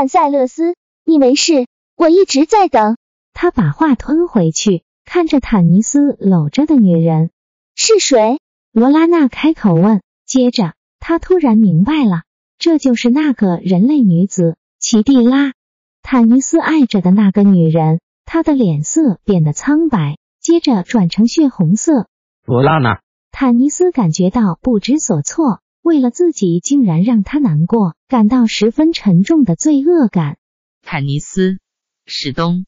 坦塞勒斯，你没事，我一直在等。他把话吞回去，看着坦尼斯搂着的女人。是谁？罗拉娜开口问。接着，他突然明白了，这就是那个人类女子奇蒂拉，坦尼斯爱着的那个女人。她的脸色变得苍白，接着转成血红色。罗拉娜，坦尼斯感觉到不知所措。为了自己竟然让他难过，感到十分沉重的罪恶感。坦尼斯，史东，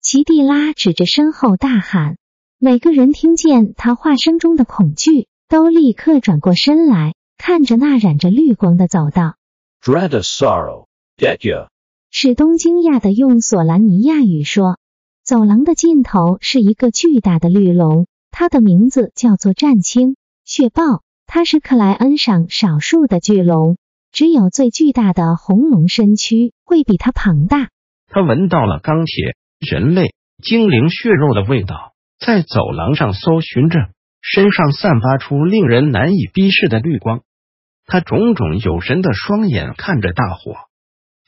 奇蒂拉指着身后大喊。每个人听见他话声中的恐惧，都立刻转过身来，看着那染着绿光的走道。Dread of sorrow, dead you。史东惊讶的用索兰尼亚语说：“走廊的尽头是一个巨大的绿龙，它的名字叫做战青血豹。”它是克莱恩上少数的巨龙，只有最巨大的红龙身躯会比它庞大。他闻到了钢铁、人类、精灵血肉的味道，在走廊上搜寻着，身上散发出令人难以逼视的绿光。他炯炯有神的双眼看着大火，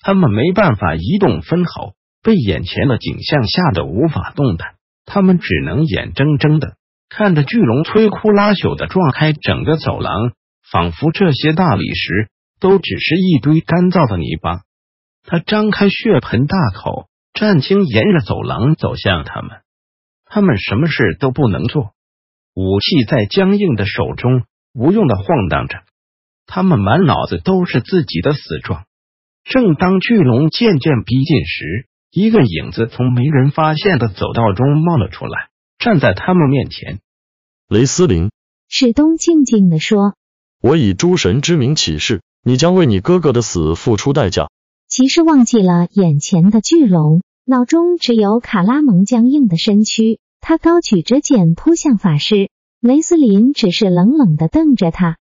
他们没办法移动分毫，被眼前的景象吓得无法动弹，他们只能眼睁睁的。看着巨龙摧枯拉朽的撞开整个走廊，仿佛这些大理石都只是一堆干燥的泥巴。他张开血盆大口，战青沿着走廊走向他们。他们什么事都不能做，武器在僵硬的手中无用的晃荡着。他们满脑子都是自己的死状。正当巨龙渐渐逼近时，一个影子从没人发现的走道中冒了出来。站在他们面前，雷斯林，史东静静地说：“我以诸神之名起誓，你将为你哥哥的死付出代价。”骑士忘记了眼前的巨龙，脑中只有卡拉蒙僵硬的身躯。他高举着剑扑向法师，雷斯林只是冷冷的瞪着他。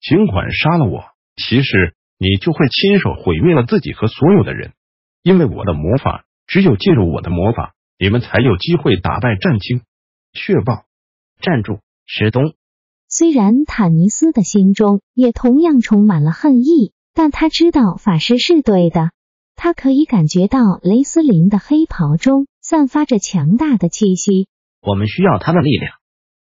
尽管杀了我，骑士，你就会亲手毁灭了自己和所有的人，因为我的魔法，只有借助我的魔法，你们才有机会打败战青。血豹，站住！石东。虽然坦尼斯的心中也同样充满了恨意，但他知道法师是对的。他可以感觉到雷斯林的黑袍中散发着强大的气息。我们需要他的力量。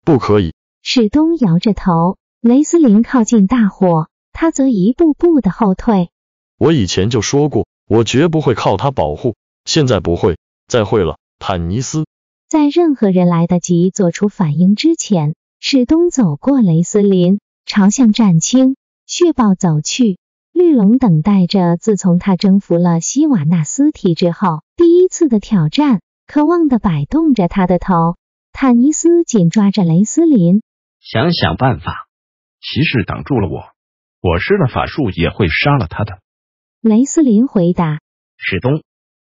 不可以。史东摇着头。雷斯林靠近大火，他则一步步的后退。我以前就说过，我绝不会靠他保护。现在不会再会了，坦尼斯。在任何人来得及做出反应之前，史东走过雷斯林，朝向战青血豹走去。绿龙等待着自从他征服了希瓦纳斯提之后第一次的挑战，渴望的摆动着他的头。坦尼斯紧抓着雷斯林，想想办法。骑士挡住了我，我施了法术也会杀了他的。雷斯林回答。史东，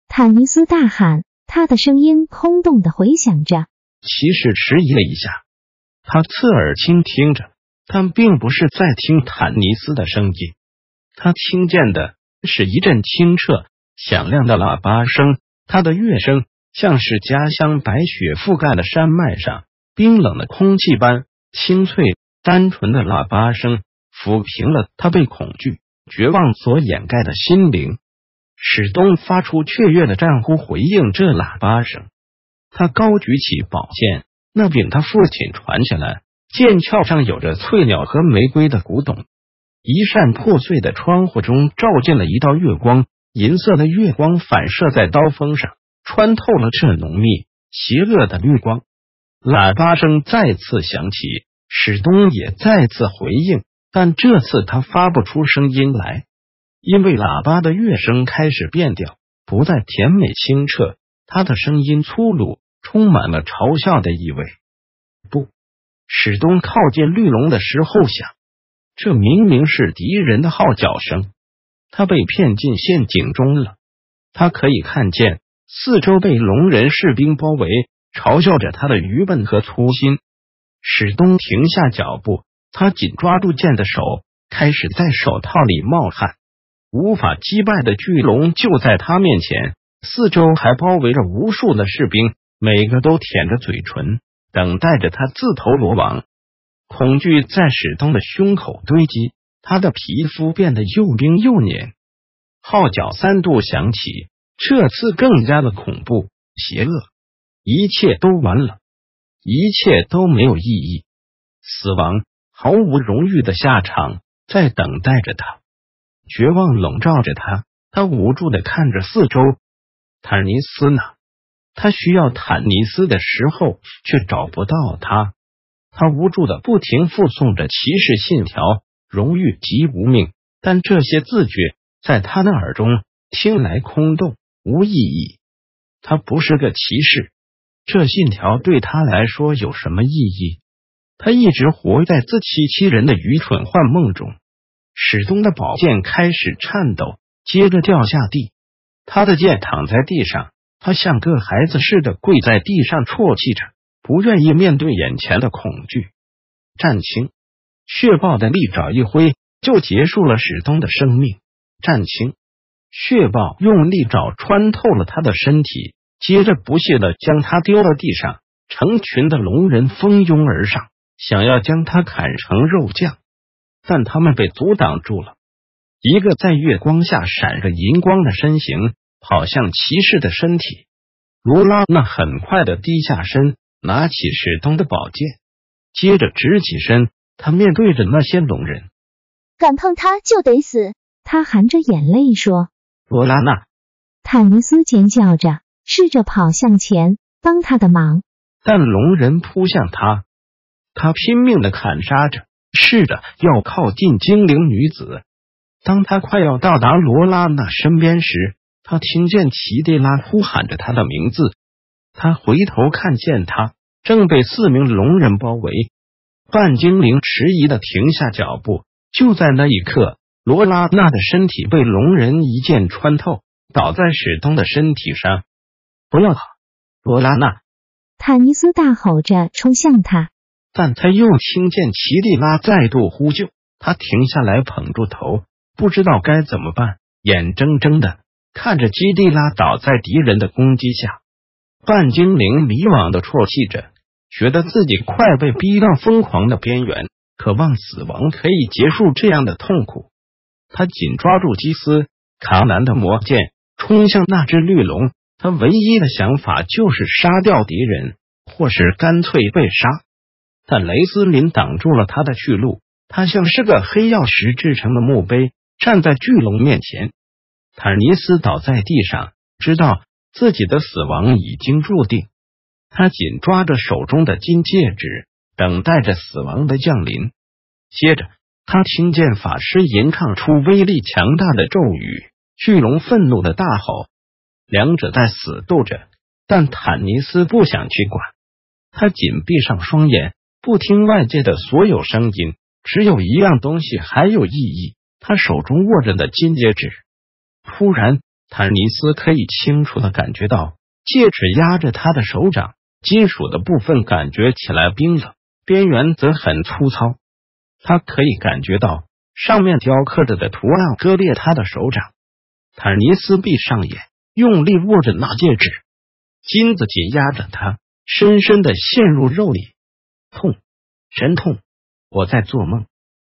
坦尼斯大喊。他的声音空洞的回响着。骑士迟疑了一下，他侧耳倾听着，但并不是在听坦尼斯的声音。他听见的是一阵清澈、响亮的喇叭声，他的乐声像是家乡白雪覆盖的山脉上冰冷的空气般清脆、单纯的喇叭声，抚平了他被恐惧、绝望所掩盖的心灵。史东发出雀跃的战呼回应这喇叭声，他高举起宝剑，那柄他父亲传下来，剑鞘上有着翠鸟和玫瑰的古董。一扇破碎的窗户中照进了一道月光，银色的月光反射在刀锋上，穿透了这浓密邪恶的绿光。喇叭声再次响起，史东也再次回应，但这次他发不出声音来。因为喇叭的乐声开始变调，不再甜美清澈，他的声音粗鲁，充满了嘲笑的意味。不，史东靠近绿龙的时候想，这明明是敌人的号角声。他被骗进陷阱中了。他可以看见四周被龙人士兵包围，嘲笑着他的愚笨和粗心。史东停下脚步，他紧抓住剑的手开始在手套里冒汗。无法击败的巨龙就在他面前，四周还包围着无数的士兵，每个都舔着嘴唇，等待着他自投罗网。恐惧在史东的胸口堆积，他的皮肤变得又冰又黏。号角三度响起，这次更加的恐怖、邪恶，一切都完了，一切都没有意义，死亡毫无荣誉的下场在等待着他，绝望笼罩着他，他无助的看着四周。坦尼斯呢？他需要坦尼斯的时候，却找不到他。他无助的不停复诵着骑士信条，荣誉及无命，但这些字句在他的耳中听来空洞无意义。他不是个骑士，这信条对他来说有什么意义？他一直活在自欺欺人的愚蠢幻梦中。史东的宝剑开始颤抖，接着掉下地。他的剑躺在地上，他像个孩子似的跪在地上啜泣着。不愿意面对眼前的恐惧，战青血豹的利爪一挥，就结束了史东的生命。战青血豹用利爪穿透了他的身体，接着不屑的将他丢到地上。成群的龙人蜂拥而上，想要将他砍成肉酱，但他们被阻挡住了。一个在月光下闪着银光的身形跑向骑士的身体，罗拉那很快的低下身。拿起史东的宝剑，接着直起身。他面对着那些龙人，敢碰他就得死。他含着眼泪说：“罗拉娜。”坦尼斯尖叫着，试着跑向前帮他的忙，但龙人扑向他，他拼命的砍杀着，试着要靠近精灵女子。当他快要到达罗拉娜身边时，他听见奇蒂拉呼喊着他的名字。他回头看见，他正被四名龙人包围。半精灵迟疑的停下脚步。就在那一刻，罗拉娜的身体被龙人一剑穿透，倒在史东的身体上。不要跑，罗拉娜！坦尼斯大吼着冲向他，但他又听见奇蒂拉再度呼救。他停下来，捧住头，不知道该怎么办，眼睁睁的看着基蒂拉倒在敌人的攻击下。半精灵迷惘的啜泣着，觉得自己快被逼到疯狂的边缘，渴望死亡可以结束这样的痛苦。他紧抓住基斯卡南的魔剑，冲向那只绿龙。他唯一的想法就是杀掉敌人，或是干脆被杀。但雷斯林挡住了他的去路。他像是个黑曜石制成的墓碑，站在巨龙面前。坦尼斯倒在地上，知道。自己的死亡已经注定，他紧抓着手中的金戒指，等待着死亡的降临。接着，他听见法师吟唱出威力强大的咒语，巨龙愤怒的大吼。两者在死斗着，但坦尼斯不想去管。他紧闭上双眼，不听外界的所有声音。只有一样东西还有意义，他手中握着的金戒指。突然。坦尼斯可以清楚的感觉到戒指压着他的手掌，金属的部分感觉起来冰冷，边缘则很粗糙。他可以感觉到上面雕刻着的图案割裂他的手掌。坦尼斯闭上眼，用力握着那戒指，金子紧压着他，深深的陷入肉里，痛，真痛！我在做梦。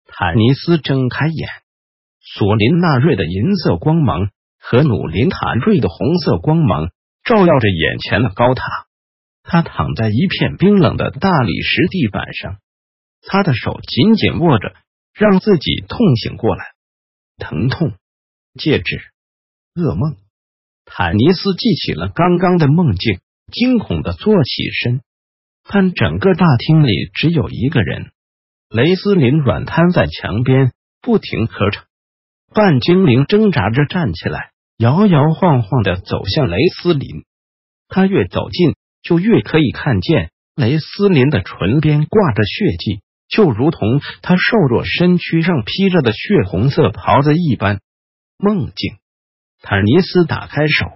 坦尼斯睁开眼，索林纳瑞的银色光芒。和努林塔瑞的红色光芒照耀着眼前的高塔，他躺在一片冰冷的大理石地板上，他的手紧紧握着，让自己痛醒过来。疼痛，戒指，噩梦。坦尼斯记起了刚刚的梦境，惊恐的坐起身，但整个大厅里只有一个人。雷斯林软瘫在墙边，不停咳着。半精灵挣扎着站起来。摇摇晃晃的走向雷斯林，他越走近，就越可以看见雷斯林的唇边挂着血迹，就如同他瘦弱身躯上披着的血红色袍子一般。梦境。坦尼斯打开手，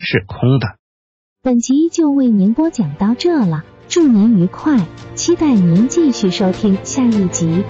是空的。本集就为您播讲到这了，祝您愉快，期待您继续收听下一集。